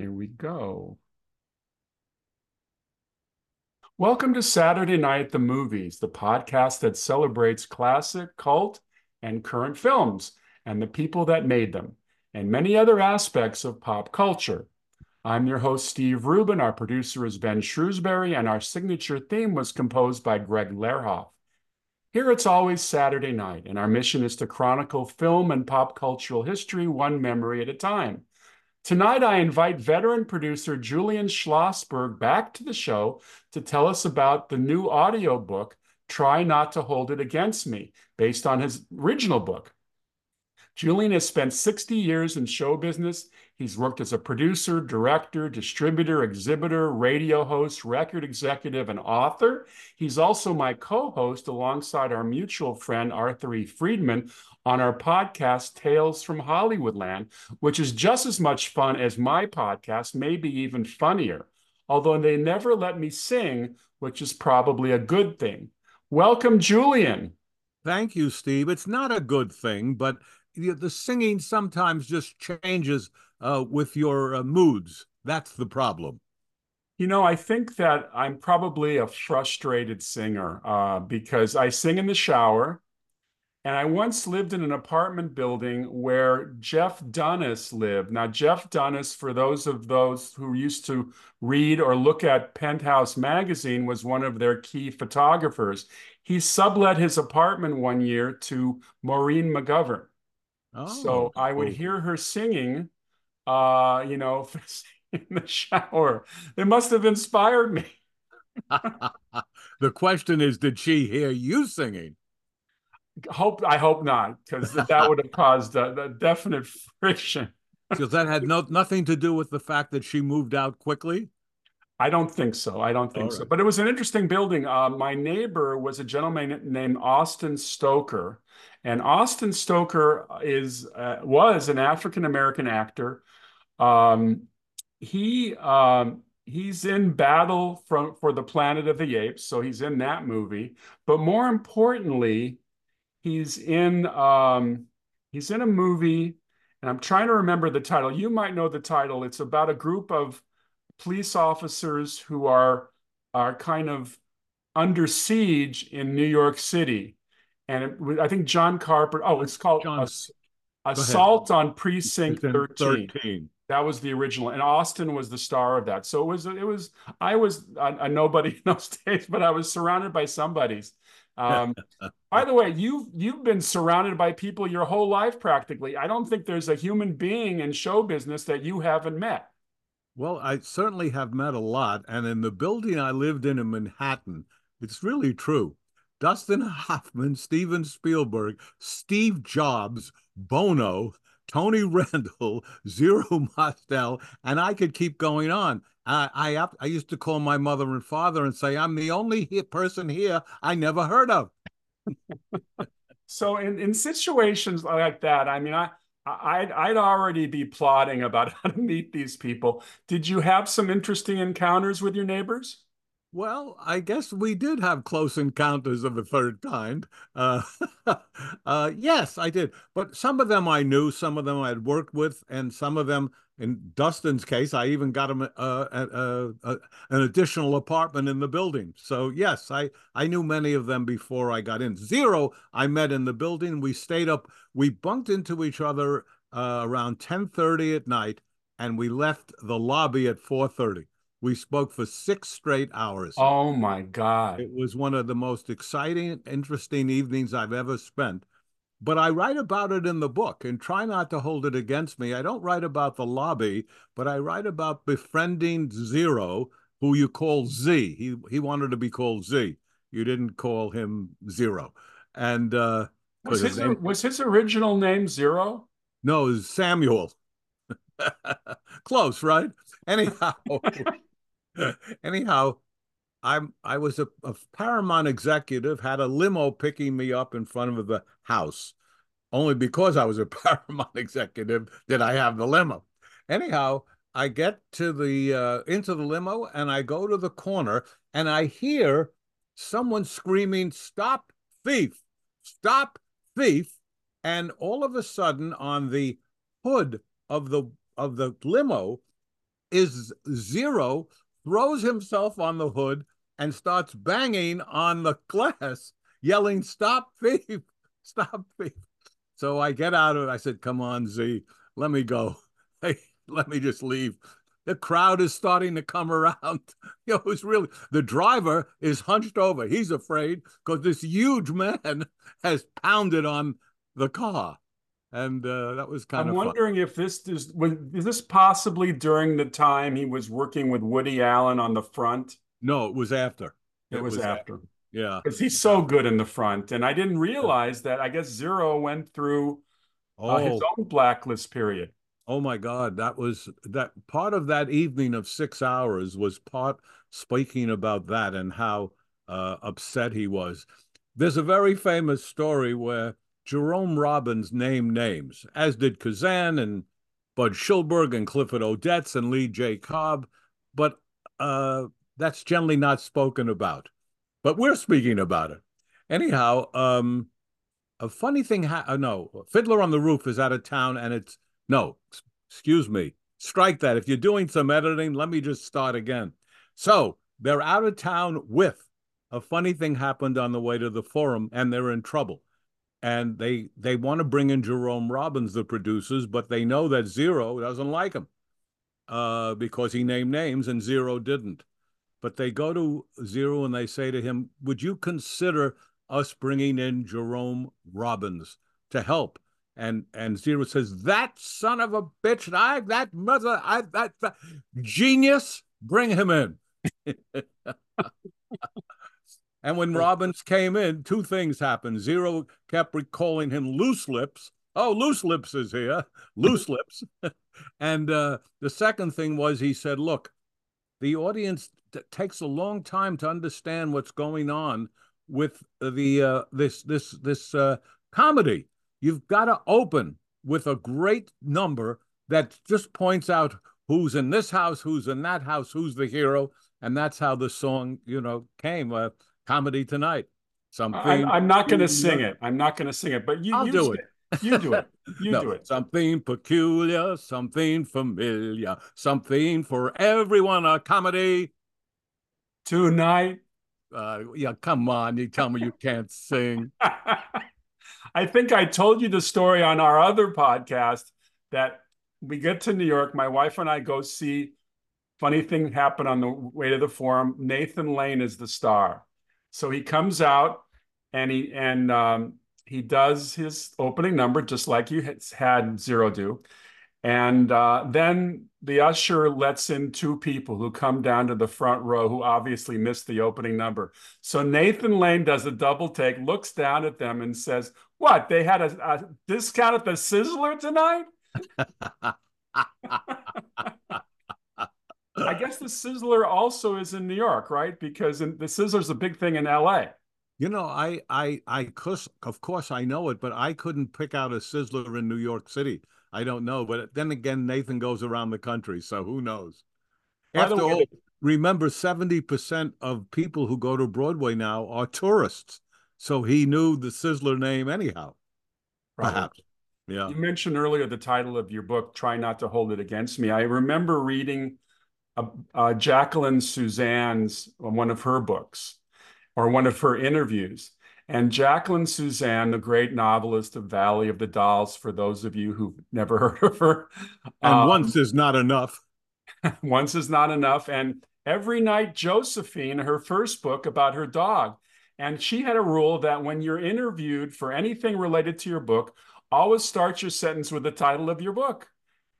Here we go. Welcome to Saturday Night at the Movies, the podcast that celebrates classic, cult, and current films and the people that made them, and many other aspects of pop culture. I'm your host, Steve Rubin. Our producer is Ben Shrewsbury, and our signature theme was composed by Greg Lerhoff. Here it's always Saturday night, and our mission is to chronicle film and pop cultural history one memory at a time. Tonight, I invite veteran producer Julian Schlossberg back to the show to tell us about the new audiobook, Try Not to Hold It Against Me, based on his original book. Julian has spent 60 years in show business. He's worked as a producer, director, distributor, exhibitor, radio host, record executive, and author. He's also my co host alongside our mutual friend, Arthur E. Friedman, on our podcast, Tales from Hollywoodland, which is just as much fun as my podcast, maybe even funnier, although they never let me sing, which is probably a good thing. Welcome, Julian. Thank you, Steve. It's not a good thing, but the singing sometimes just changes uh, with your uh, moods. That's the problem. You know, I think that I'm probably a frustrated singer uh, because I sing in the shower. And I once lived in an apartment building where Jeff Dunas lived. Now, Jeff Dunas, for those of those who used to read or look at Penthouse magazine, was one of their key photographers. He sublet his apartment one year to Maureen McGovern. Oh, so I would hear her singing, uh, you know, in the shower. It must have inspired me. the question is, did she hear you singing? Hope I hope not, because that would have caused a, a definite friction. Because that had no nothing to do with the fact that she moved out quickly. I don't think so. I don't think right. so. But it was an interesting building. Uh, my neighbor was a gentleman named Austin Stoker, and Austin Stoker is uh, was an African American actor. Um, he um, he's in Battle from for the Planet of the Apes, so he's in that movie. But more importantly, he's in um, he's in a movie, and I'm trying to remember the title. You might know the title. It's about a group of police officers who are are kind of under siege in New York City and it, I think John Carpenter. Oh, it's called John, Assault on Precinct 13. 13. That was the original, and Austin was the star of that. So it was it was I was a, a nobody in those days, but I was surrounded by somebody's. Um, by the way, you've you've been surrounded by people your whole life practically. I don't think there's a human being in show business that you haven't met. Well, I certainly have met a lot, and in the building I lived in in Manhattan, it's really true. Dustin Hoffman, Steven Spielberg, Steve Jobs, Bono, Tony Randall, Zero Mostel, and I could keep going on. I, I, I used to call my mother and father and say, I'm the only person here I never heard of. so in, in situations like that, I mean, I, I'd, I'd already be plotting about how to meet these people. Did you have some interesting encounters with your neighbors? Well, I guess we did have close encounters of a third kind. Uh, uh, yes, I did. But some of them I knew, some of them I'd worked with, and some of them, in Dustin's case, I even got him uh, an additional apartment in the building. So yes, I I knew many of them before I got in. Zero, I met in the building. We stayed up. We bunked into each other uh, around ten thirty at night, and we left the lobby at four thirty. We spoke for six straight hours. Oh my God. It was one of the most exciting, interesting evenings I've ever spent. But I write about it in the book and try not to hold it against me. I don't write about the lobby, but I write about befriending Zero, who you call Z. He he wanted to be called Z. You didn't call him Zero. And uh was his, name, was his original name Zero? No, Samuel. Close, right? Anyhow. Anyhow, I'm I was a, a, Paramount executive, had a limo picking me up in front of the house. Only because I was a Paramount executive did I have the limo. Anyhow, I get to the uh, into the limo and I go to the corner and I hear someone screaming, "Stop thief! Stop thief!" And all of a sudden, on the hood of the of the limo is Zero throws himself on the hood and starts banging on the glass, yelling, Stop thief! Stop thief! So I get out of it. I said, Come on, Z, let me go. Hey, let me just leave. The crowd is starting to come around. You know, it's really the driver is hunched over. He's afraid because this huge man has pounded on the car. And uh, that was kind I'm of. I'm wondering fun. if this is was is this possibly during the time he was working with Woody Allen on the front? No, it was after. It, it was, was, after. after. Yeah, because he's so good in the front, and I didn't realize that. I guess Zero went through oh. uh, his own blacklist period. Oh my God, that was that part of that evening of six hours was part speaking about that and how uh, upset he was. There's a very famous story where Jerome Robbins named names, as did Kazan and Bud Schulberg and Clifford Odets and Lee J. Cobb, but uh, that's generally not spoken about. But we're speaking about it. Anyhow, um, a funny thing, ha- uh, no, Fiddler on the Roof is out of town and it's no, excuse me. Strike that. If you're doing some editing, let me just start again. So they're out of town with a funny thing happened on the way to the forum and they're in trouble. And they they want to bring in Jerome Robbins, the producers, but they know that Zero doesn't like him uh, because he named names and Zero didn't. But they go to Zero and they say to him, Would you consider us bringing in Jerome Robbins to help? And and Zero says, "That son of a bitch! I that mother! I that, that genius! Bring him in." and when Robbins came in, two things happened. Zero kept recalling him loose lips. Oh, loose lips is here, loose lips. and uh, the second thing was he said, "Look, the audience t- takes a long time to understand what's going on with the uh, this this this uh, comedy." You've got to open with a great number that just points out who's in this house, who's in that house, who's the hero, and that's how the song, you know, came. Uh, comedy tonight. Something. I, am not going to sing it. I'm not going to sing it, but you. I'll you do it. You do it. You no, do it. Something peculiar, something familiar, something for everyone. A comedy tonight. Uh, yeah, come on. You tell me you can't sing. I think I told you the story on our other podcast that we get to New York. My wife and I go see funny thing happened on the way to the forum. Nathan Lane is the star, so he comes out and he and um, he does his opening number just like you had Zero do, and uh, then the usher lets in two people who come down to the front row who obviously missed the opening number. So Nathan Lane does a double take, looks down at them, and says, What? They had a, a discount at the Sizzler tonight? I guess the Sizzler also is in New York, right? Because the Sizzler's a big thing in LA. You know, I, I, I, of course, I know it, but I couldn't pick out a Sizzler in New York City. I don't know, but then again, Nathan goes around the country, so who knows? After all, remember, seventy percent of people who go to Broadway now are tourists, so he knew the Sizzler name anyhow. Probably. Perhaps. Yeah. You mentioned earlier the title of your book, "Try Not to Hold It Against Me." I remember reading uh, uh, Jacqueline Susann's one of her books or one of her interviews, and Jacqueline Susann, the great novelist of Valley of the Dolls, for those of you who've never heard of her. And um, once is not enough. once is not enough. And every night, Josephine, her first book about her dog. And she had a rule that when you're interviewed for anything related to your book, always start your sentence with the title of your book.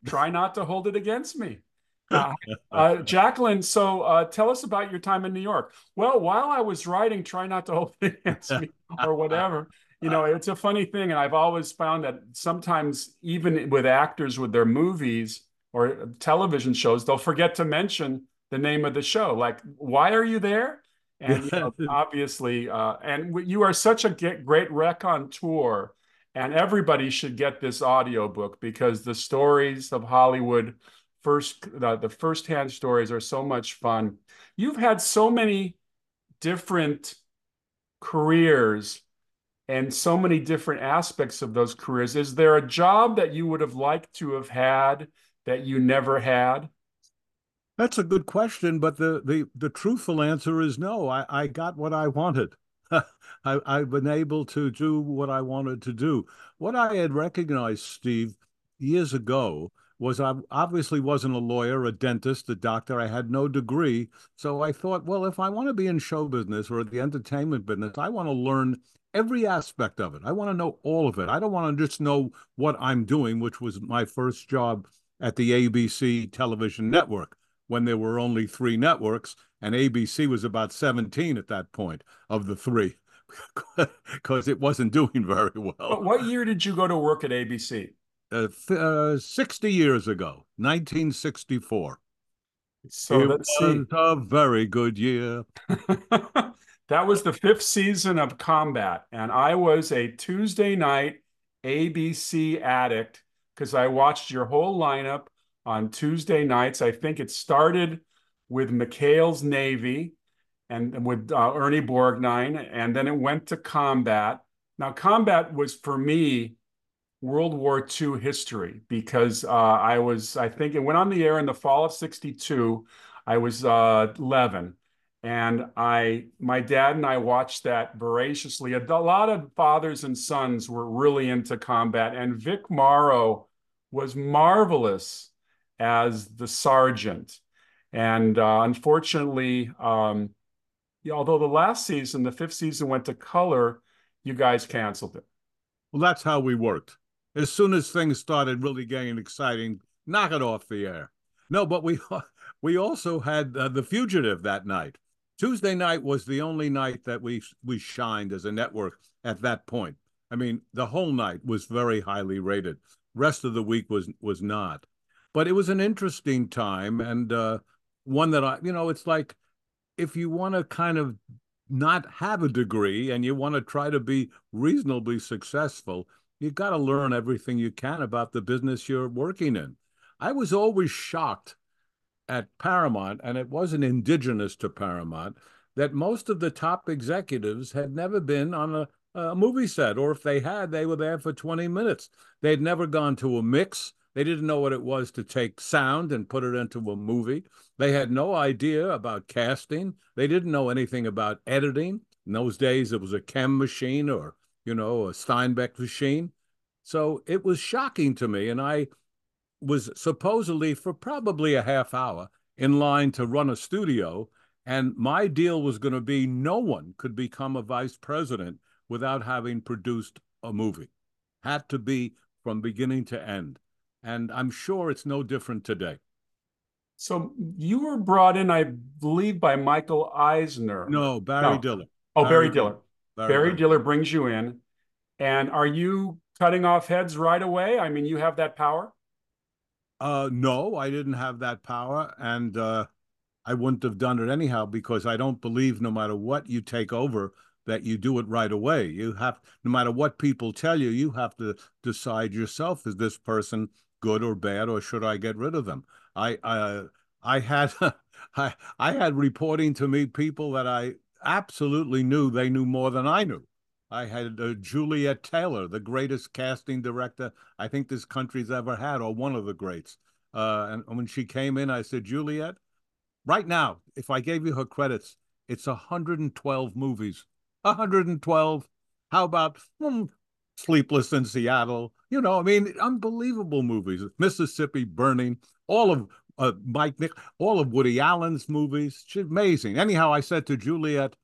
Try not to hold it against me. Uh, uh, Jacqueline, so uh, tell us about your time in New York. Well, while I was writing, try not to hold it against me or whatever. You know, it's a funny thing, and I've always found that sometimes, even with actors with their movies or television shows, they'll forget to mention the name of the show. Like, why are you there? And you know, obviously, uh, and you are such a great raconteur, and everybody should get this audiobook because the stories of Hollywood first the, the first-hand stories are so much fun. You've had so many different careers and so many different aspects of those careers. Is there a job that you would have liked to have had that you never had? That's a good question, but the the the truthful answer is no. I I got what I wanted. I, I've been able to do what I wanted to do. What I had recognized, Steve, years ago was I obviously wasn't a lawyer, a dentist, a doctor. I had no degree. So I thought, well, if I want to be in show business or the entertainment business, I want to learn every aspect of it. I want to know all of it. I don't want to just know what I'm doing, which was my first job at the ABC television network when there were only three networks, and ABC was about 17 at that point of the three because it wasn't doing very well. But what year did you go to work at ABC? Uh, uh, 60 years ago, 1964. So it let's was see. a very good year. that was the fifth season of Combat, and I was a Tuesday night ABC addict because I watched your whole lineup on Tuesday nights. I think it started with McHale's Navy and with uh, Ernie Borgnine, and then it went to Combat. Now, Combat was for me World War II history because uh, I was, I think it went on the air in the fall of 62. I was uh, 11 and I, my dad and I watched that voraciously. A, lot of fathers and sons were really into combat and Vic Morrow was marvelous as the sergeant. And uh, unfortunately, um, although the last season, the fifth season went to color, you guys canceled it. Well, that's how we worked as soon as things started really getting exciting, knock it off the air. No, but we we also had uh, the fugitive that night. Tuesday night was the only night that we we shined as a network at that point. I mean, the whole night was very highly rated. Rest of the week was was not. But it was an interesting time and uh, one that I, you know, it's like if you want to kind of not have a degree and you want to try to be reasonably successful, you got to learn everything you can about the business you're working in. I was always shocked at Paramount, and it wasn't indigenous to Paramount, that most of the top executives had never been on a, a movie set, or if they had, they were there for 20 minutes. They'd never gone to a mix. They didn't know what it was to take sound and put it into a movie. They had no idea about casting. They didn't know anything about editing. In those days, it was a KEM machine or you know, a Steenbeck machine. So it was shocking to me. And I was supposedly for probably a half hour in line to run a studio. And my deal was going to be no one could become a vice president without having produced a movie. Had to be from beginning to end. And I'm sure it's no different today. So you were brought in, I believe, by Michael Eisner. No, Barry no. Diller. Oh, Barry, Barry Diller. Barry, Barry Diller brings you in. And are you cutting off heads right away? I mean, you have that power? Uh, no, I didn't have that power. And uh, I wouldn't have done it anyhow because I don't believe no matter what you take over, that you do it right away. You have, no matter what people tell you, you have to decide yourself: is this person good or bad, or should I get rid of them? I, I, I had, I, I had reporting to me people that I absolutely knew they knew more than I knew. I had uh, Juliet Taylor, the greatest casting director I think this country's ever had, or one of the greats. Uh, and when she came in, I said, Juliet, right now, if I gave you her credits, it's 112 movies. 112. How about hmm, Sleepless in Seattle? You know, I mean, unbelievable movies. Mississippi Burning, all of uh, Mike Nick, all of Woody Allen's movies. She's amazing. Anyhow, I said to Juliet,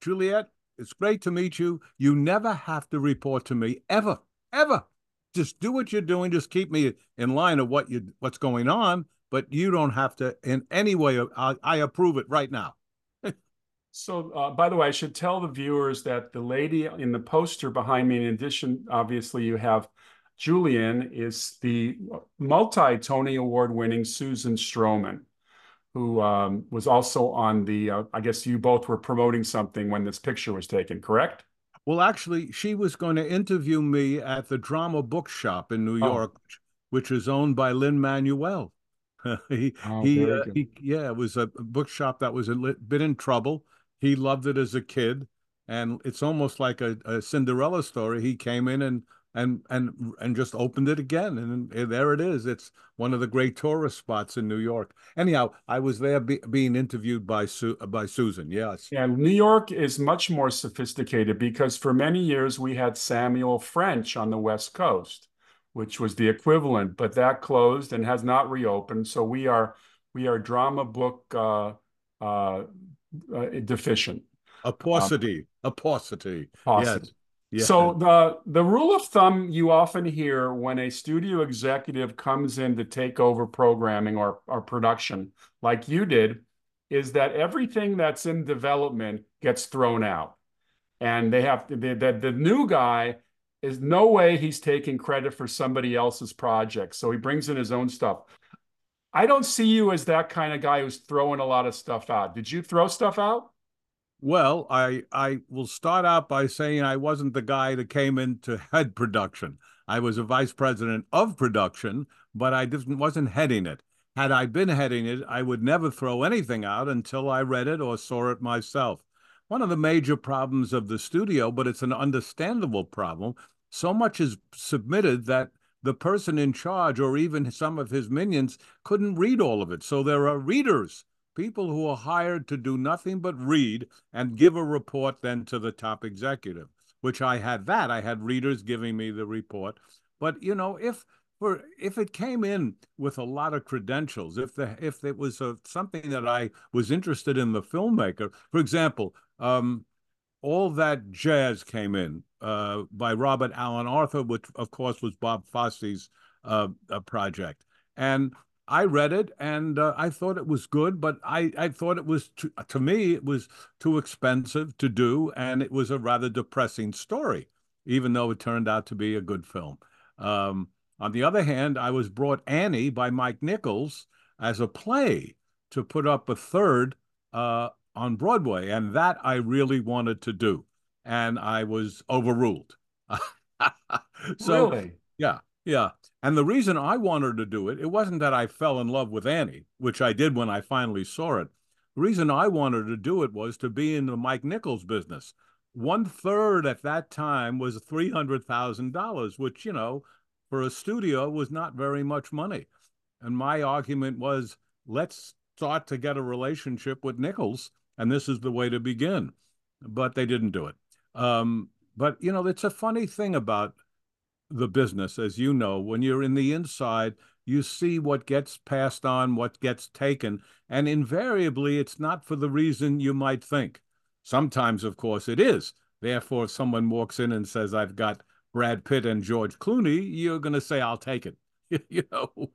Juliet, it's great to meet you. You never have to report to me ever, ever. Just do what you're doing. Just keep me in line of what you what's going on. But you don't have to in any way. I, I approve it right now. so, uh, by the way, I should tell the viewers that the lady in the poster behind me, in addition, obviously, you have Julian is the multi Tony Award winning Susan Stroman, who um, was also on the, uh, I guess you both were promoting something when this picture was taken, correct? Well, actually, she was going to interview me at the Drama Bookshop in New oh. York, oh. which is owned by Lin-Manuel. he, oh, he, uh, he, yeah, it was a bookshop that was a bit in trouble. He loved it as a kid, and it's almost like a, a Cinderella story. He came in and and and and just opened it again, and, and there it is. It's one of the great tourist spots in New York. Anyhow, I was there be, being interviewed by Su- by Susan. Yes, and New York is much more sophisticated because for many years we had Samuel French on the West Coast, which was the equivalent, but that closed and has not reopened. So we are we are drama book uh, uh, uh, deficient. A paucity, um, a paucity. paucity. Yes. Yeah. So the the rule of thumb you often hear when a studio executive comes in to take over programming or, or production, like you did, is that everything that's in development gets thrown out, and they have. That the new guy is no way he's taking credit for somebody else's project, so he brings in his own stuff. I don't see you as that kind of guy who's throwing a lot of stuff out. Did you throw stuff out? Well, I I will start out by saying I wasn't the guy that came in to head production. I was a vice president of production, but I didn't wasn't heading it. Had I been heading it, I would never throw anything out until I read it or saw it myself. One of the major problems of the studio, but it's an understandable problem, so much is submitted that the person in charge or even some of his minions couldn't read all of it. So there are readers people who are hired to do nothing but read and give a report then to the top executive, which I had that. I had readers giving me the report. But, you know, if for if it came in with a lot of credentials, if the if it was a, something that I was interested in the filmmaker, for example, um, all that jazz came in uh, by Robert Alan Aurthur, which of course was Bob Fosse's uh, project, and I read it and uh, I thought it was good, but I, I thought it was, too, to me, it was too expensive to do. And it was a rather depressing story, even though it turned out to be a good film. Um, on the other hand, I was brought Annie by Mike Nichols as a play to put up a third uh, on Broadway. And that I really wanted to do. And I was overruled. so, really? yeah. Yeah. And the reason I wanted to do it, it wasn't that I fell in love with Annie, which I did when I finally saw it. The reason I wanted to do it was to be in the Mike Nichols business. One third at that time was $300,000, which, you know, for a studio was not very much money. And my argument was let's start to get a relationship with Nichols, and this is the way to begin. But they didn't do it. Um, but, you know, it's a funny thing about the business, as you know, when you're in the inside, you see what gets passed on, what gets taken, and invariably it's not for the reason you might think. Sometimes, of course, it is. Therefore, if someone walks in and says, I've got Brad Pitt and George Clooney, you're going to say, I'll take it. you know,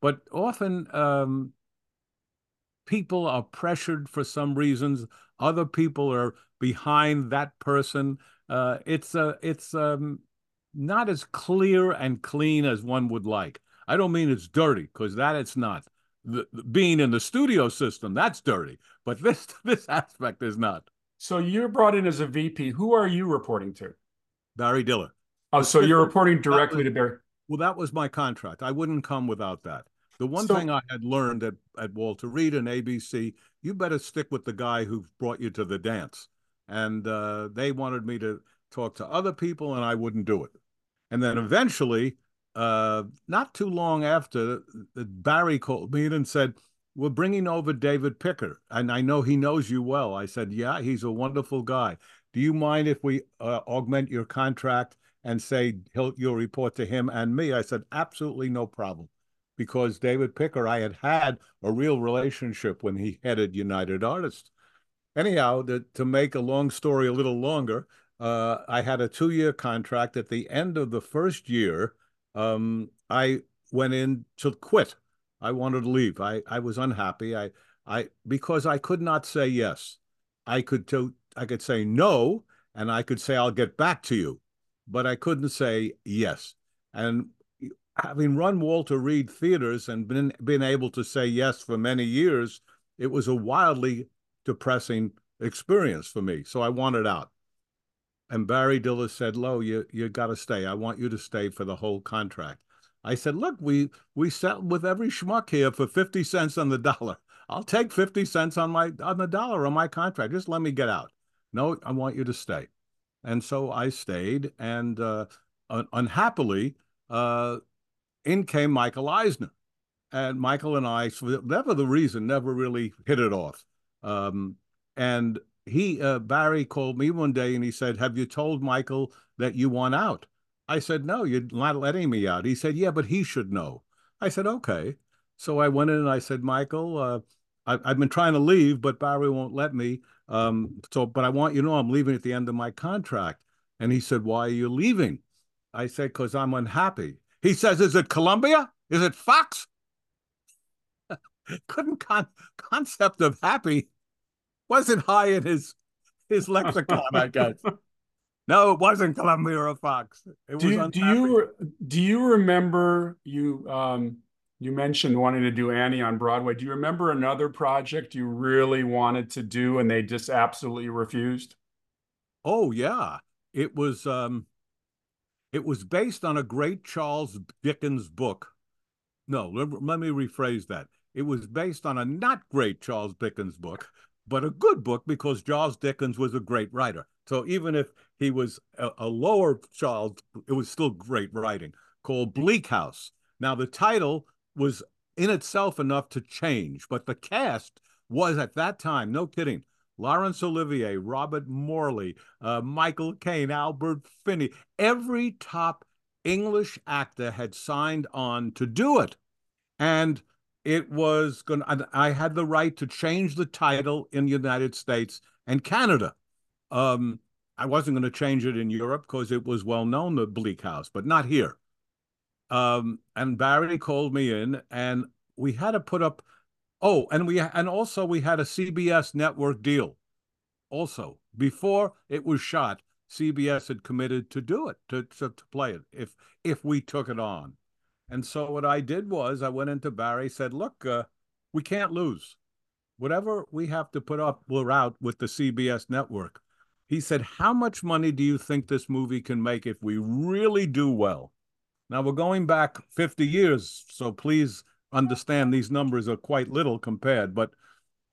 but often um, people are pressured for some reasons. Other people are behind that person. Uh, it's a, it's um, not as clear and clean as one would like. I don't mean it's dirty because that it's not. The, the, being in the studio system, that's dirty, but this this aspect is not. So you're brought in as a VP. Who are you reporting to? Barry Diller. Oh, so you're reporting directly was, to Barry. Well, that was my contract. I wouldn't come without that. The one so, thing I had learned at, at Walter Reade and ABC, you better stick with the guy who brought you to the dance. And uh, they wanted me to talk to other people, and I wouldn't do it. And then eventually, uh, not too long after, Barry called me and said, We're bringing over David Picker. And I know he knows you well. I said, Yeah, he's a wonderful guy. Do you mind if we uh, augment your contract and say he'll, you'll report to him and me? I said, Absolutely no problem. Because David Picker, I had had a real relationship when he headed United Artists. Anyhow, the, to make a long story a little longer, uh, I had a two year contract. At the end of the first year, um, I went in to quit. I wanted to leave. I, I was unhappy. I, I because I could not say yes. I could to, I could say no, and I could say I'll get back to you, but I couldn't say yes. And having run Walter Reade theaters and been been able to say yes for many years, it was a wildly depressing experience for me. So I wanted out. And Barry Diller said, Lo, you you got to stay. I want you to stay for the whole contract. I said, look, we we settled with every schmuck here for 50 cents on the dollar. I'll take 50 cents on my on the dollar on my contract. Just let me get out. No, I want you to stay. And so I stayed. And uh, un unhappily, uh, in came Michael Eisner. And Michael and I, for whatever the reason, never really hit it off. Um, and he, uh, Barry called me one day and he said, Have you told Michael that you want out? I said, No, you're not letting me out. He said, Yeah, but he should know. I said, Okay. So I went in and I said, Michael, uh, I, have been trying to leave, but Barry won't let me. Um, so, but I want you to know I'm leaving at the end of my contract. And he said, Why are you leaving? I said, Because I'm unhappy. He says, Is it Columbia? Is it Fox? Couldn't con- concept of happy wasn't high in his his lexicon, I guess. No, it wasn't Columbia or Fox. It do you, do you do you remember you um you mentioned wanting to do Annie on Broadway. Do you remember another project you really wanted to do and they just absolutely refused? Oh yeah. It was um it was based on a great Charles Dickens book. No, let, let me rephrase that. It was based on a not great Charles Dickens book, but a good book because Charles Dickens was a great writer. So even if he was a, a lower Charles, it was still great writing called Bleak House. Now the title was in itself enough to change, but the cast was at that time, no kidding, Laurence Olivier, Robert Morley, uh, Michael Caine, Albert Finney, every top English actor had signed on to do it. And it was going to, I had the right to change the title in the United States and Canada. Um, I wasn't going to change it in Europe because it was well known, the Bleak House, but not here. Um, and Barry called me in, and we had to put up. Oh, and we and also we had a CBS network deal. Also, before it was shot, CBS had committed to do it to, to, to play it if if we took it on. And so what I did was I went into Barry, said, "Look, uh, we can't lose. Whatever we have to put up, we're out with the CBS network." He said, "How much money do you think this movie can make if we really do well?" Now we're going back 50 years, so please understand these numbers are quite little compared, but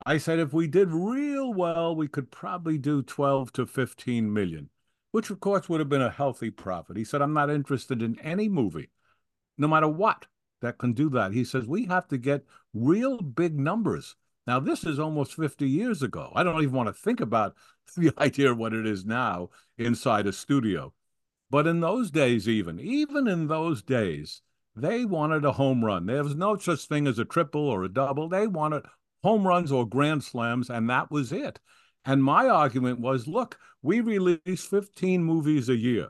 I said if we did real well, we could probably do 12 to 15 million, which of course would have been a healthy profit. He said, I'm not interested in any movie no matter what, that can do that. He says we have to get real big numbers. Now, this is almost 50 years ago. I don't even want to think about the idea of what it is now inside a studio. But in those days, even, even in those days, they wanted a home run. There was no such thing as a triple or a double. They wanted home runs or grand slams, and that was it. And my argument was look, we release 15 movies a year.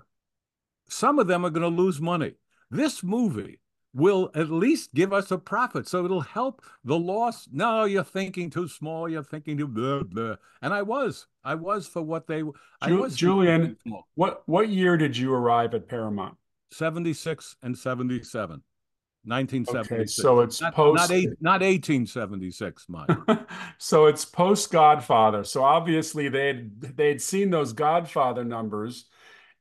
Some of them are going to lose money. This movie will at least give us a profit. So it'll help the loss. No, you're thinking too small. You're thinking too blah, blah. And I was, I was for what they, I was. Julian, what, what year did you arrive at Paramount? 76 and 77. 1976. Okay, so it's not, post not, eight, not 1876, Mike. so it's post Godfather. So obviously they'd they'd seen those Godfather numbers,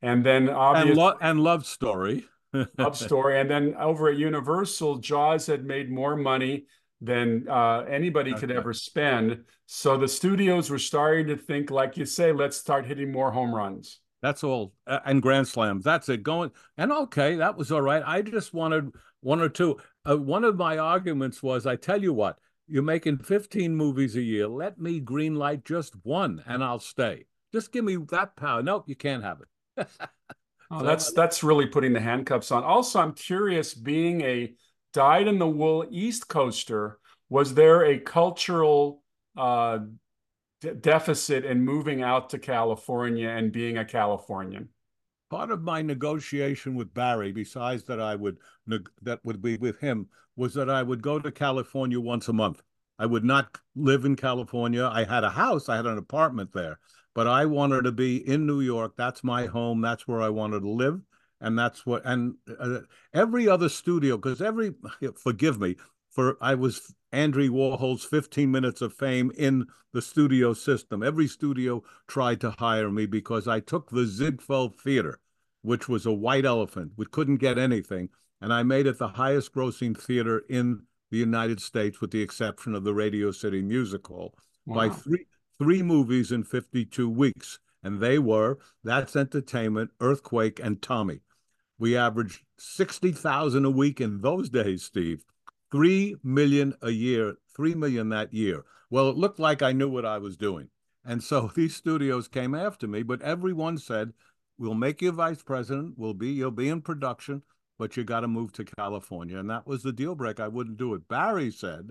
and then obviously and, lo- and Love Story love story. And then over at Universal, Jaws had made more money than uh, anybody could ever spend. So the studios were starting to think, like you say, let's start hitting more home runs. That's all. Uh, and Grand Slams. That's it. Going and okay, that was all right. I just wanted one or two. Uh, one of my arguments was, I tell you what, you're making 15 movies a year. Let me green light just one, and I'll stay. Just give me that power. Nope, you can't have it. Oh, that's that's really putting the handcuffs on. Also, I'm curious, being a dyed in the wool East Coaster, was there a cultural uh, de deficit in moving out to California and being a Californian? Part of my negotiation with Barry, besides that I would that would be with him, was that I would go to California once a month. I would not live in California. I had a house, I had an apartment there, but I wanted to be in New York. That's my home. That's where I wanted to live. And that's what, and uh, every other studio, because every, forgive me, for I was Andy Warhol's 15 minutes of fame in the studio system. Every studio tried to hire me because I took the Ziegfeld Theater, which was a white elephant, which couldn't get anything. And I made it the highest grossing theater in the United States, with the exception of the Radio City Music Hall, wow. by three three movies in 52 weeks, and they were That's Entertainment, Earthquake, and Tommy. We averaged 60,000 a week in those days, Steve. 3 million a year, 3 million that year. Well, it looked like I knew what I was doing. And so these studios came after me, but everyone said, "We'll make you vice president. We'll be you'll be in production, but you got to move to California." And that was the deal break. I wouldn't do it. Barry said,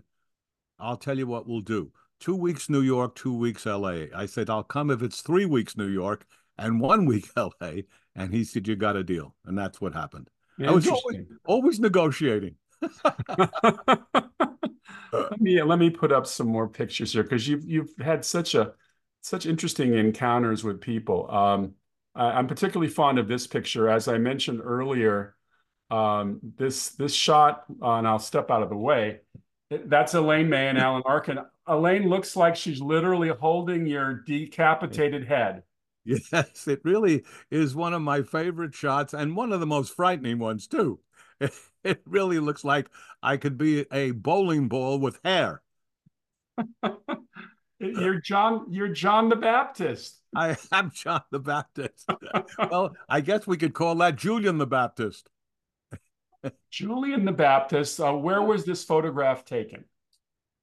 "I'll tell you what we'll do. Two weeks New York, two weeks L.A." I said, "I'll come if it's three weeks New York and one week L.A." And he said, "You got a deal," and that's what happened. I was always, always negotiating. let me let me put up some more pictures here because you've you've had such a such interesting encounters with people. Um, I, am particularly fond of this picture, as I mentioned earlier. Um, this this shot, uh, and I'll step out of the way. That's Elaine May and Alan Arkin. Elaine looks like she's literally holding your decapitated head. Yes, it really is one of my favorite shots and one of the most frightening ones too. It, really looks like I could be a bowling ball with hair. you're John. You're John the Baptist. I am John the Baptist. well, I guess we could call that Julian the Baptist. Julian the Baptist. Uh, where was this photograph taken?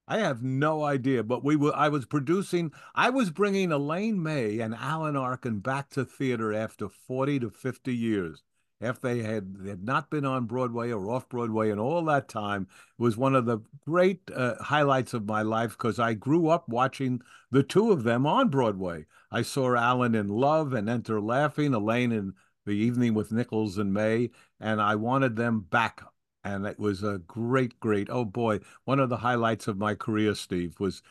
I have no idea, but we were. I was producing. I was bringing Elaine May and Alan Arkin back to theater after forty to fifty years. After they had, they had not been on Broadway or off Broadway and all that time, it was one of the great uh, highlights of my life because I grew up watching the two of them on Broadway. I saw Alan in Love and Enter Laughing, Elaine in The Evening with Nichols and May, and I wanted them back and it was a great, great. Oh boy, one of the highlights of my career, Steve, was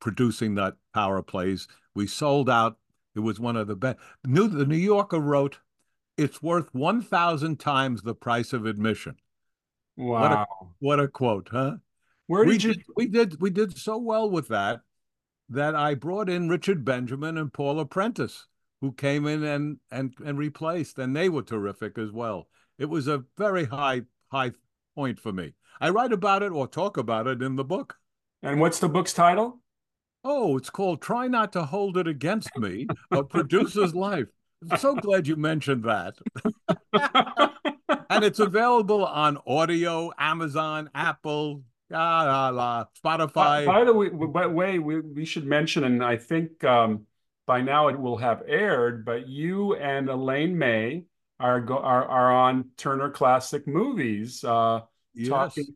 producing that power plays. We sold out. It was one of the best. New the New Yorker wrote, "It's worth one thousand times the price of admission." Wow, what a, what a quote, huh? Where did we you? Did, we did we did so well with that that I brought in Richard Benjamin and Paula Prentiss, who came in and and and replaced, and they were terrific as well. It was a very high high point for me. I write about it or talk about it in the book. And what's the book's title? Oh, it's called Try Not to Hold It Against Me, A Producer's Life. I'm so glad you mentioned that. and it's available on audio, Amazon, Apple, la, la, la, Spotify. By, by the way, by way we, we should mention, and I think um, by now it will have aired, but you and Elaine May are, go, are, are on Turner Classic Movies. Uh, yes. talking.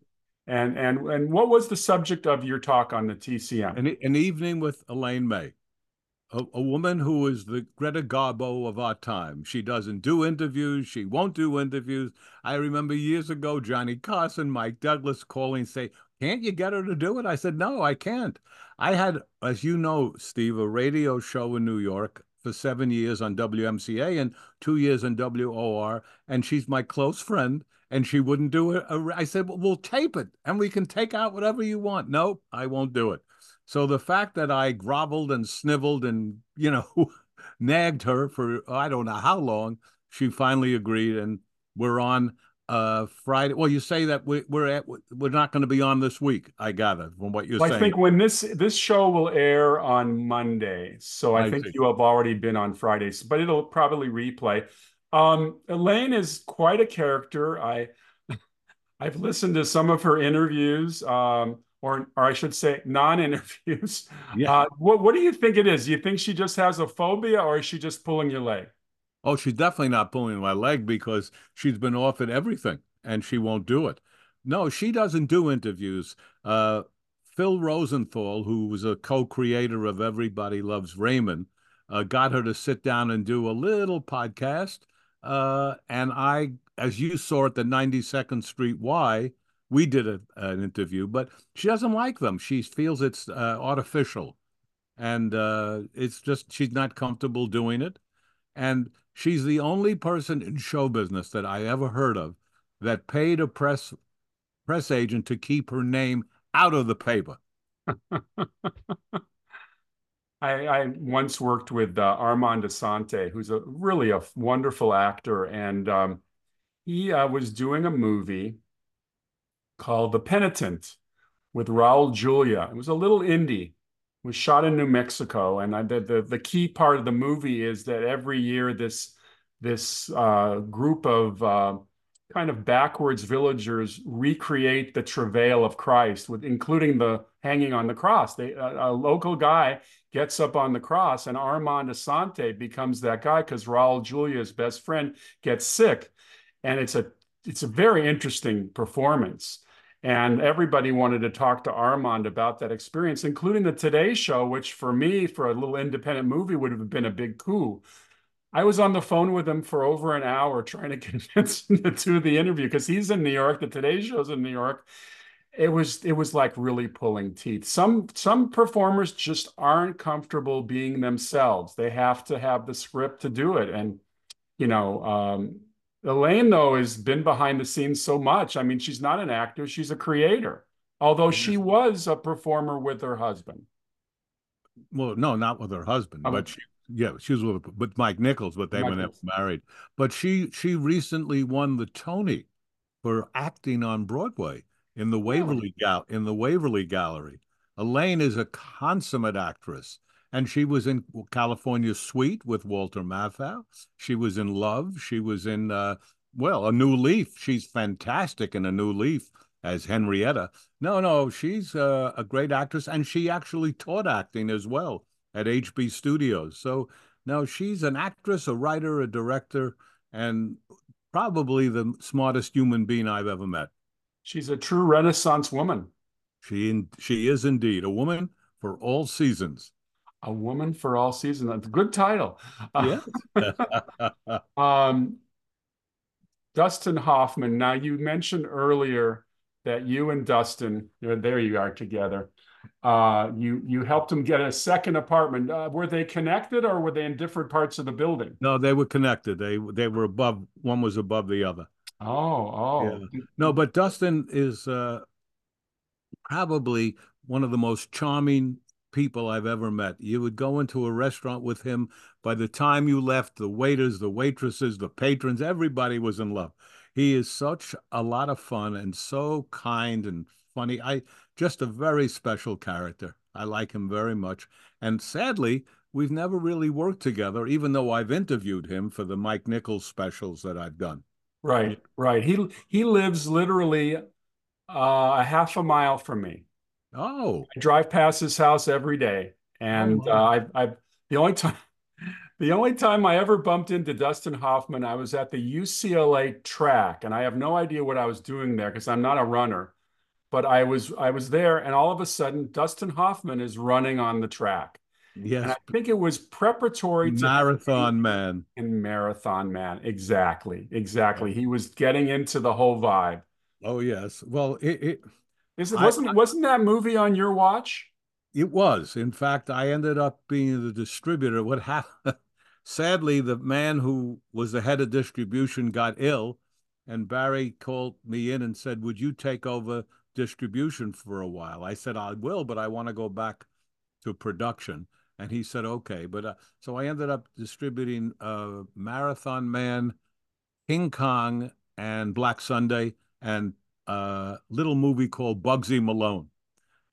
And and and what was the subject of your talk on the TCM? An, an evening with Elaine May, a, a woman who is the Greta Garbo of our time. She doesn't do interviews. She won't do interviews. I remember years ago, Johnny Carson, Mike Douglas calling, say, "Can't you get her to do it?" I said, "No, I can't." I had, as you know, Steve, a radio show in New York for seven years on WMCA and two years on WOR, and she's my close friend and she wouldn't do it. I said, well, we'll tape it and we can take out whatever you want. Nope, I won't do it. So the fact that I groveled and sniveled and, you know, nagged her for I don't know how long, she finally agreed. And we're on uh Friday. Well, you say that we, we're at we're not going to be on this week. I gather from what you're well, saying. I think when this this show will air on Monday, so I, I think see. you have already been on Fridays, but it'll probably replay. Um, Elaine is quite a character. I I've listened to some of her interviews, um, or or I should say, non-interviews. Yeah. Uh, what what do you think it is? Do you think she just has a phobia, or is she just pulling your leg? Oh, she's definitely not pulling my leg because she's been offered everything and she won't do it. No, she doesn't do interviews. Uh, Phil Rosenthal, who was a co-creator of Everybody Loves Raymond, uh, got her to sit down and do a little podcast uh, and I, as you saw at the 92nd Street Y, we did a, an interview, but she doesn't like them. She feels it's uh, artificial, and uh, it's just she's not comfortable doing it. And she's the only person in show business that I ever heard of that paid a press press agent to keep her name out of the paper. I, I once worked with uh, Armand Assante, who's a really a wonderful actor, and um, he uh, was doing a movie called The Penitent with Raul Julia. It was a little indie. It was shot in New Mexico, and I, the, the the key part of the movie is that every year this this uh, group of uh, kind of backwards villagers recreate the travail of Christ, with including the hanging on the cross. They, a, a local guy gets up on the cross, and Armand Assante becomes that guy because Raul Julia's best friend gets sick, and it's a it's a very interesting performance. And everybody wanted to talk to Armand about that experience, including the Today Show, which for me, for a little independent movie, would have been a big coup. I was on the phone with him for over an hour trying to convince him to do the interview because he's in New York. The Today Show's in New York. It was it was like really pulling teeth. Some some performers just aren't comfortable being themselves. They have to have the script to do it. And you know, um, Elaine, though, has been behind the scenes so much. I mean, she's not an actor, she's a creator, although she was a performer with her husband. Well, no, not with her husband, oh. but she, yeah, she was with, with Mike Nichols, but they Mike were never married. But she she recently won the Tony for acting on Broadway in the Waverly Gal in the Waverly Gallery. Elaine is a consummate actress. And she was in California Suite with Walter Matthau. She was in Love. She was in, uh, well, A New Leaf. She's fantastic in A New Leaf as Henrietta. No, no, she's uh, a great actress. And she actually taught acting as well at HB Studios. So, now she's an actress, a writer, a director, and probably the smartest human being I've ever met. She's a true Renaissance woman. She she is indeed a woman for all seasons. A Woman for All Seasons. That's a good title. Yeah. um, Dustin Hoffman. Now, you mentioned earlier that you and Dustin, there you are together. Uh, you you helped him get a second apartment. Uh, were they connected, or were they in different parts of the building? No, they were connected. They they were above. One was above the other. Oh, oh. Yeah. No, but Dustin is uh, probably one of the most charming people I've ever met. You would go into a restaurant with him. By the time you left, the waiters, the waitresses, the patrons, everybody was in love. He is such a lot of fun and so kind and funny. I just a very special character. I like him very much. And sadly, we've never really worked together, even though I've interviewed him for the Mike Nichols specials that I've done. Right, right. He he lives literally uh, a half a mile from me. Oh, I drive past his house every day, and oh, wow. uh, I, I the only time. The only time I ever bumped into Dustin Hoffman, I was at the UCLA track, and I have no idea what I was doing there because I'm not a runner. But I was I was there, and all of a sudden, Dustin Hoffman is running on the track. Yes, and I think it was preparatory to Marathon Man. In Marathon Man, exactly, exactly. He was getting into the whole vibe. Oh yes. Well, it, it is it wasn't I, wasn't that movie on your watch? It was. In fact, I ended up being the distributor. What happened? Sadly, the man who was the head of distribution got ill, and Barry called me in and said, "Would you take over distribution for a while?" I said, "I will, but I want to go back to production." And he said, "Okay." But uh, so I ended up distributing uh, Marathon Man, King Kong, and Black Sunday, and a little movie called Bugsy Malone.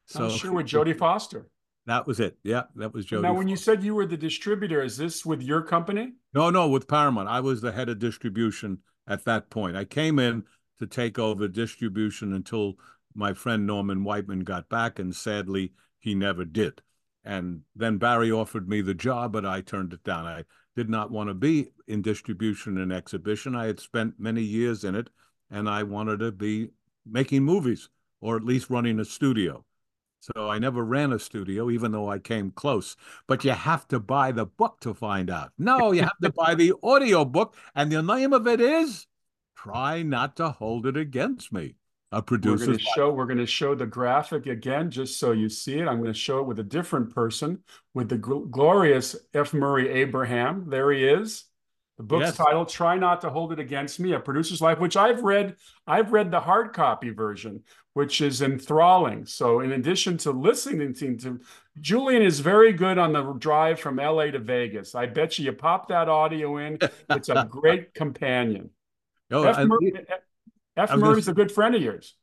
So I'm sure with Jodie Foster. That was it. Yeah, that was Jodie. Now, when Foster. you said you were the distributor, is this with your company? No, no, with Paramount. I was the head of distribution at that point. I came in to take over distribution until my friend Norman Whiteman got back, and sadly, he never did. And then Barry offered me the job, but I turned it down. I did not want to be in distribution and exhibition. I had spent many years in it, and I wanted to be making movies or at least running a studio. So I never ran a studio, even though I came close. But you have to buy the book to find out. No, you have to buy the audio book, and the name of it is "Try Not to Hold It Against Me." A producer. We're going to show. We're going to show the graphic again, just so you see it. I'm going to show it with a different person, with the gl- glorious F. Murray Abraham. There he is. The book's yes. title "Try Not to Hold It Against Me: A Producer's Life," which I've read. I've read the hard copy version, which is enthralling. So, in addition to listening to, Julian is very good on the drive from L.A. to Vegas. I bet you you pop that audio in. It's a great companion. Oh, F. Murray, F. Murray's a good friend of yours.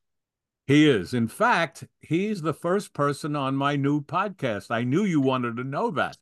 He is. In fact, he's the first person on my new podcast. I knew you wanted to know that.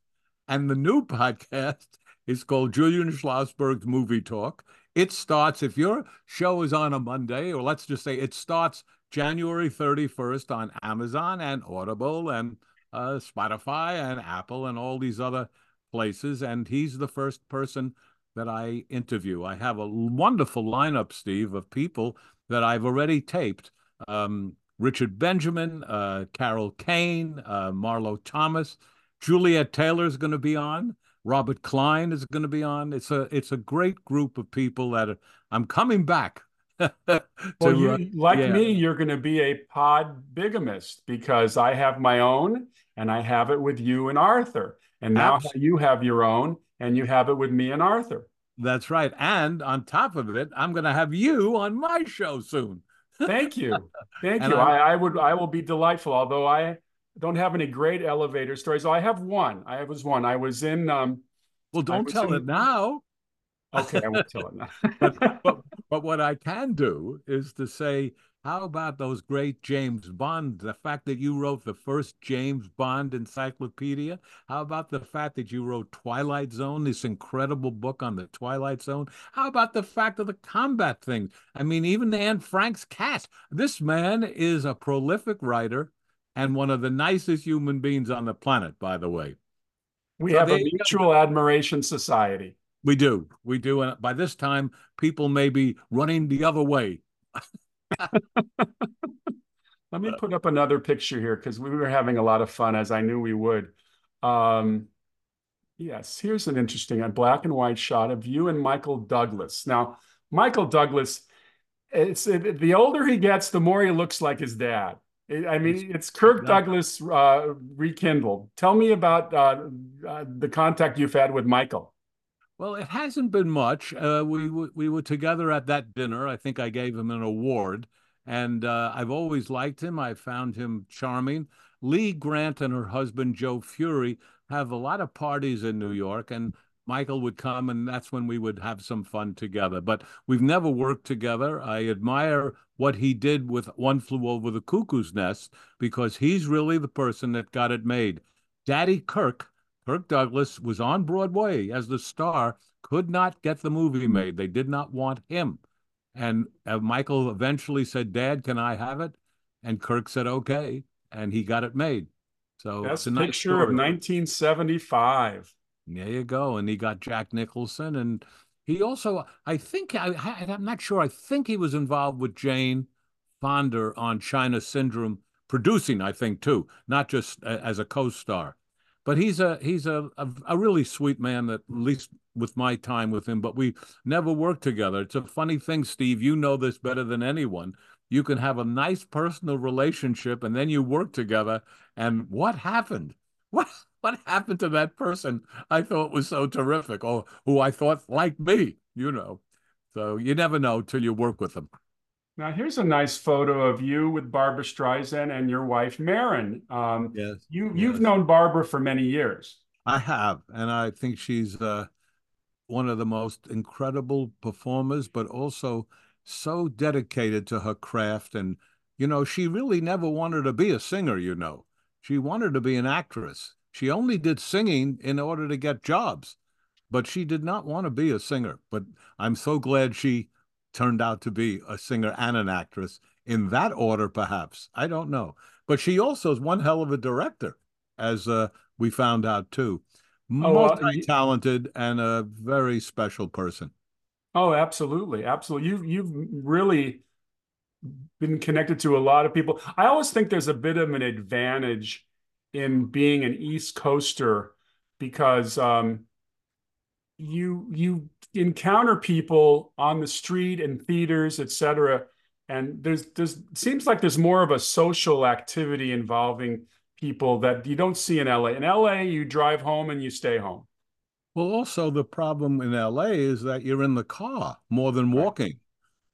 And the new podcast is called Julian Schlossberg's Movie Talk. It starts, if your show is on a Monday, or let's just say it starts January 31st on Amazon and Audible and uh, Spotify and Apple and all these other places. And he's the first person that I interview. I have a wonderful lineup, Steve, of people that I've already taped. Um, Richard Benjamin, uh, Carol Kane, uh, Marlo Thomas, Juliet Taylor is going to be on. Robert Klein is going to be on. It's a it's a great group of people that are, I'm coming back. to, well, you, uh, like yeah. me, you're going to be a pod bigamist because I have my own and I have it with you and Arthur. And now Absolutely. you have your own and you have it with me and Arthur. That's right. And on top of it, I'm going to have you on my show soon. Thank you. Thank you. I, I, would I will be delightful, although I don't have any great elevator stories. Oh, I have one. I was one. I was in um Well, don't tell in, it now. Okay, I won't tell it now. but, but, but what I can do is to say how about those great James Bond? The fact that you wrote the first James Bond encyclopedia? How about the fact that you wrote Twilight Zone, this incredible book on the Twilight Zone? How about the fact of the combat thing? I mean, even Anne Frank's cat. This man is a prolific writer and one of the nicest human beings on the planet, by the way. We so have a mutual admiration society. We do. We do. And by this time, people may be running the other way. Let me put up another picture here because we were having a lot of fun, as I knew we would. Um, yes, here's an interesting a black and white shot of you and Michael Douglas. Now, Michael Douglas, it's it, the older he gets, the more he looks like his dad. I mean, it's Kirk Douglas uh, rekindled. Tell me about uh, uh, the contact you've had with Michael. Well, it hasn't been much. Uh, we we were together at that dinner. I think I gave him an award, and uh, I've always liked him. I found him charming. Lee Grant and her husband Joe Feury have a lot of parties in New York, and Michael would come, and that's when we would have some fun together. But we've never worked together. I admire what he did with One Flew Over the Cuckoo's Nest because he's really the person that got it made. Daddy Kirk Kirk Douglas was on Broadway as the star, could not get the movie made. They did not want him. And uh, Michael eventually said, Dad, can I have it? And Kirk said, okay. And he got it made. So that's a nice picture story. of 1975. There you go. And he got Jack Nicholson. And he also, I think, I, I'm not sure, I think he was involved with Jane Fonda on China Syndrome, producing, I think, too, not just uh, as a co star but he's a he's a, a, a really sweet man at least with my time with him but we never worked together. It's a funny thing steve you know this better than anyone. You can have a nice personal relationship and then you work together and what happened? What what happened to that person i thought was so terrific or who i thought liked me you know? So you never know till you work with them now, here's a nice photo of you with Barbra Streisand and your wife, Maren. Um, yes. You, you've known Barbara for many years. I have. And I think she's uh, one of the most incredible performers, but also so dedicated to her craft. And, you know, she really never wanted to be a singer, you know. She wanted to be an actress. She only did singing in order to get jobs, but she did not want to be a singer. But I'm so glad she turned out to be a singer and an actress in that order, perhaps. I don't know. But she also is one hell of a director, as uh, we found out too. Oh, uh, and a very special person. Oh, absolutely, absolutely. You've, you've really been connected to a lot of people. I always think there's a bit of an advantage in being an East Coaster because um, you you encounter people on the street and theaters, etc. And there's there's seems like there's more of a social activity involving people that you don't see in LA. In LA, you drive home and you stay home. Well, also the problem in LA is that you're in the car more than walking.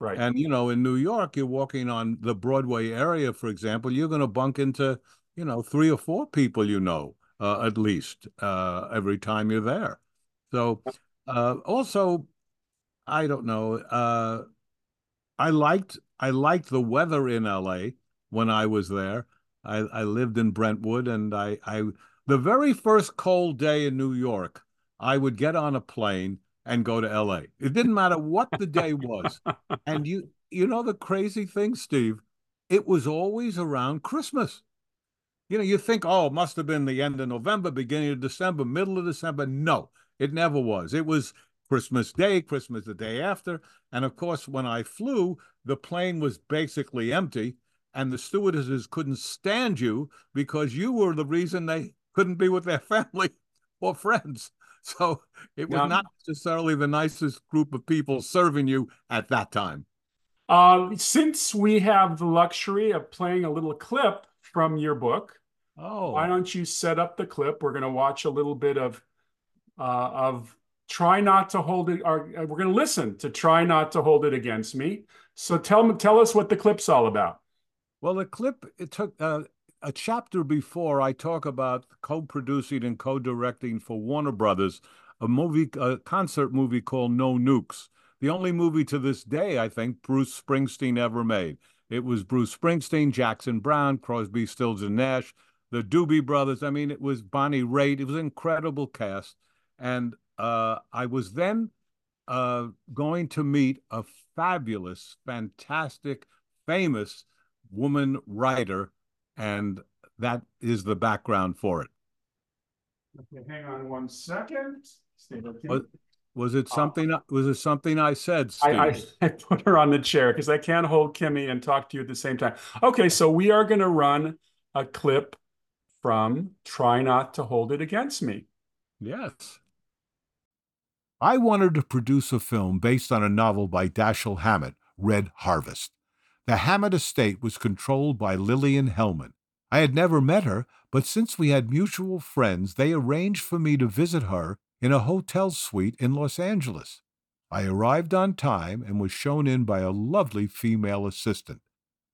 Right. And you know, in New York, you're walking on the Broadway area, for example, you're going to bunk into, you know, three or four people you know, uh, at least, uh, every time you're there. So uh, also, I don't know. Uh, I liked I liked the weather in L.A. when I was there. I, I lived in Brentwood, and I, I the very first cold day in New York, I would get on a plane and go to LA. It didn't matter what the day was. and you you know the crazy thing, Steve, it was always around Christmas. You know, you think, oh, it must have been the end of November, beginning of December, middle of December. No, it never was. It was Christmas Day, Christmas the day after. And of course, when I flew, the plane was basically empty, and the stewardesses couldn't stand you because you were the reason they couldn't be with their family or friends. So it was yeah. not necessarily the nicest group of people serving you at that time. Um, since we have the luxury of playing a little clip from your book, oh, why don't you set up the clip? We're going to watch a little bit of uh, of try not to hold it. Or, uh, we're going to listen to try not to hold it against me. So tell tell us what the clip's all about. Well, the clip it took uh, a chapter before I talk about co-producing and co-directing for Warner Brothers a movie, a concert movie called No Nukes. The only movie to this day I think Bruce Springsteen ever made. It was Bruce Springsteen, Jackson Browne, Crosby, Stills and Nash, the Doobie Brothers. I mean, it was Bonnie Raitt. It was an incredible cast, and uh, I was then uh, going to meet a fabulous, fantastic, famous woman writer and that is the background for it. Okay, hang on one second. Was, was it uh, something? Uh, was it something I said? I, I, I, put her on the chair because I can't hold Kimmy and talk to you at the same time. Okay, so we are going to run a clip from "Try Not to Hold It Against Me." Yes. I wanted to produce a film based on a novel by Dashiell Hammett, Red Harvest. The Hammett estate was controlled by Lillian Hellman. I had never met her, but since we had mutual friends, they arranged for me to visit her in a hotel suite in Los Angeles. I arrived on time and was shown in by a lovely female assistant.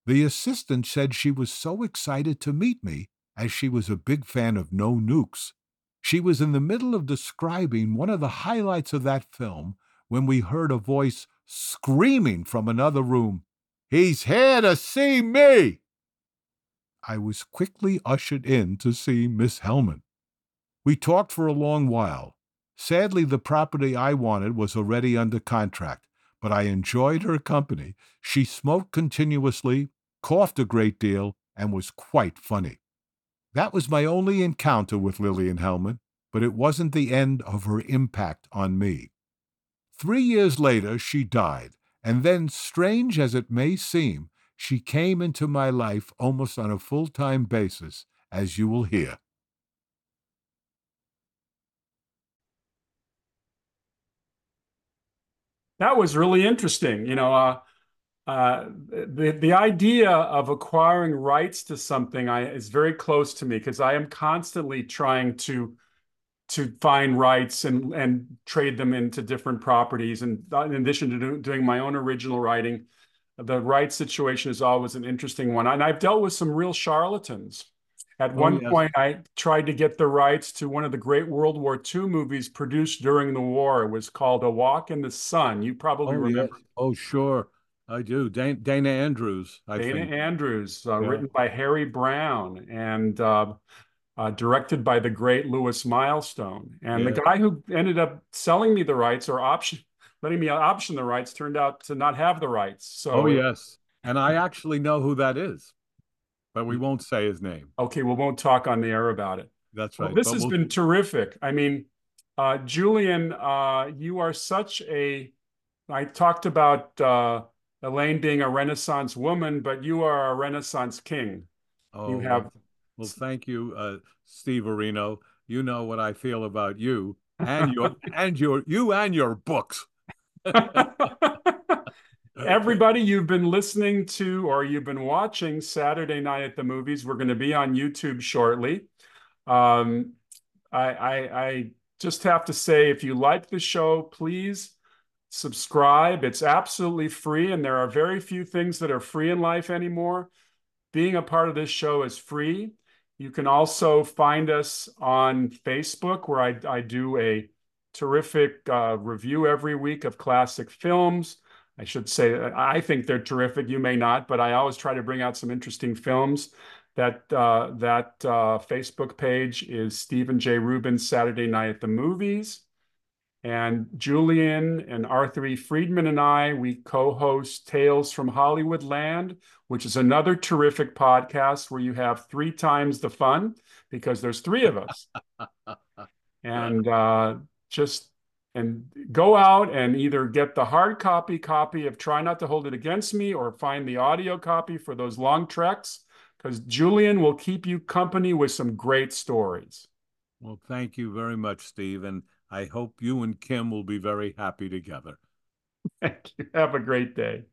The assistant said she was so excited to meet me, as she was a big fan of No Nukes. She was in the middle of describing one of the highlights of that film when we heard a voice screaming from another room, He's here to see me. I was quickly ushered in to see Miss Hellman. We talked for a long while. Sadly, the property I wanted was already under contract, but I enjoyed her company. She smoked continuously, coughed a great deal, and was quite funny. That was my only encounter with Lillian Hellman, but it wasn't the end of her impact on me. Three years later, she died, and then, strange as it may seem, she came into my life almost on a full time basis, as you will hear. That was really interesting. You know, uh, uh, the the idea of acquiring rights to something I, is very close to me because I am constantly trying to to find rights and and trade them into different properties. And in addition to do, doing my own original writing, the rights situation is always an interesting one. And I've dealt with some real charlatans. At oh, one yes. point, I tried to get the rights to one of the great World War II movies produced during the war. It was called A Walk in the Sun. You probably oh, remember. Yes. Oh, sure. I do. Dana Andrews. I Dana think. Andrews, uh, yeah. written by Harry Brown. And uh, uh, directed by the great Lewis Milestone. And yeah. the guy who ended up selling me the rights or option, letting me option the rights, turned out to not have the rights. So, oh yes, and I actually know who that is, but we won't say his name. Okay, we won't talk on the air about it. That's right. Well, this but has we'll... been terrific. I mean, uh, Julian, uh, you are such a. I talked about uh, Elaine being a Renaissance woman, but you are a Renaissance king. Oh, you have well, thank you, uh, Steve Areno. You know what I feel about you and your and your you and your books. Everybody, you've been listening to or you've been watching Saturday Night at the Movies. We're going to be on YouTube shortly. Um, I, I, I just have to say, if you like the show, please subscribe. It's absolutely free, and there are very few things that are free in life anymore. Being a part of this show is free. You can also find us on Facebook, where I, I do a terrific uh, review every week of classic films. I should say, I think they're terrific. You may not, but I always try to bring out some interesting films. That uh, that uh, Facebook page is Stephen J. Rubin Saturday Night at the Movies. And Julian and Arthur E. Friedman and I, we co host Tales from Hollywood Land, which is another terrific podcast where you have three times the fun because there's three of us. and uh, just and go out and either get the hard copy copy of Try Not to Hold It Against Me or find the audio copy for those long treks because Julian will keep you company with some great stories. Well, thank you very much, Steve. And I hope you and Kim will be very happy together. Thank you. Have a great day.